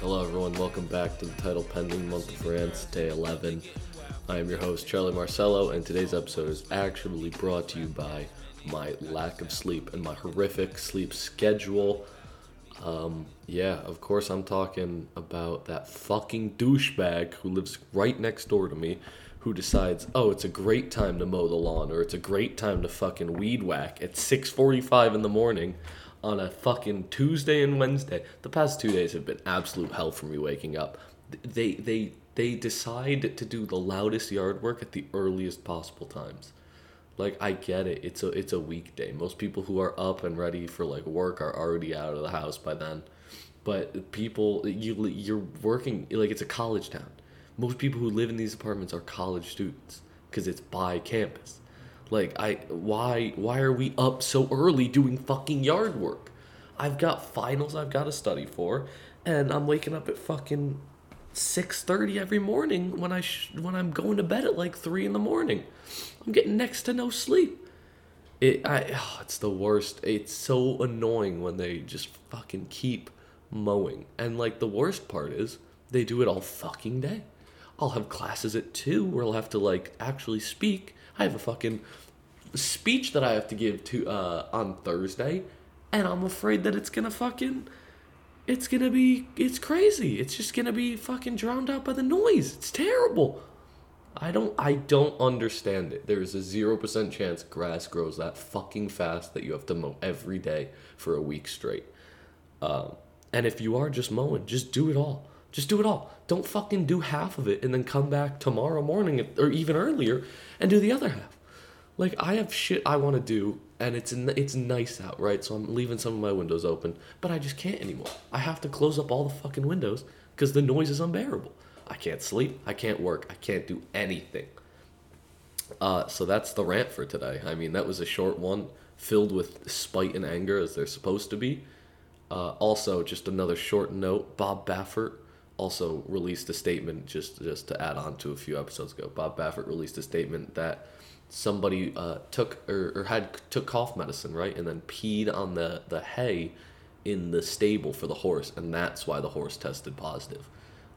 Hello, everyone. Welcome back to the title pending month of rants, day 11. I am your host, Charlie Marcello, and today's episode is actually brought to you by my lack of sleep and my horrific sleep schedule. Um, yeah, of course, I'm talking about that fucking douchebag who lives right next door to me who decides, oh, it's a great time to mow the lawn or it's a great time to fucking weed whack at 6:45 in the morning on a fucking Tuesday and Wednesday. The past two days have been absolute hell for me waking up. They they they decide to do the loudest yard work at the earliest possible times. Like I get it. It's a it's a weekday. Most people who are up and ready for like work are already out of the house by then. But people you you're working like it's a college town. Most people who live in these apartments are college students because it's by campus. Like I why why are we up so early doing fucking yard work? I've got finals I've got to study for and I'm waking up at fucking 6:30 every morning when I sh- when I'm going to bed at like 3 in the morning. I'm getting next to no sleep. It I oh, it's the worst. It's so annoying when they just fucking keep mowing. And like the worst part is they do it all fucking day. I'll have classes at 2 where I'll have to like actually speak. I have a fucking speech that I have to give to uh on Thursday and I'm afraid that it's to fucking it's gonna be it's crazy. It's just gonna be fucking drowned out by the noise. It's terrible. I don't i don't understand it. There's a 0% chance grass grows that fucking fast that you have to mow every day for a week straight. Um, and if you are just mowing just do it all just do it all don't fucking do half of it and then come back tomorrow morning or even earlier and do the other half like I have shit I want to do, and it's it's nice out, right? So I'm leaving some of my windows open, but I just can't anymore. I have to close up all the fucking windows because the noise is unbearable. I can't sleep. I can't work. I can't do anything. Uh, so that's the rant for today. I mean, that was a short one, filled with spite and anger as they're supposed to be. Uh, also, just another short note: Bob Baffert also released a statement just just to add on to a few episodes ago. Bob Baffert released a statement that somebody uh, took or, or had took cough medicine, right, and then peed on the the hay in the stable for the horse, and that's why the horse tested positive.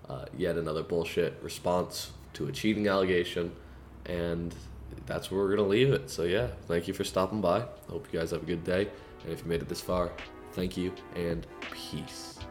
Uh, yet another bullshit response to a cheating allegation, and that's where we're gonna leave it. So yeah, thank you for stopping by. Hope you guys have a good day, and if you made it this far, thank you and peace.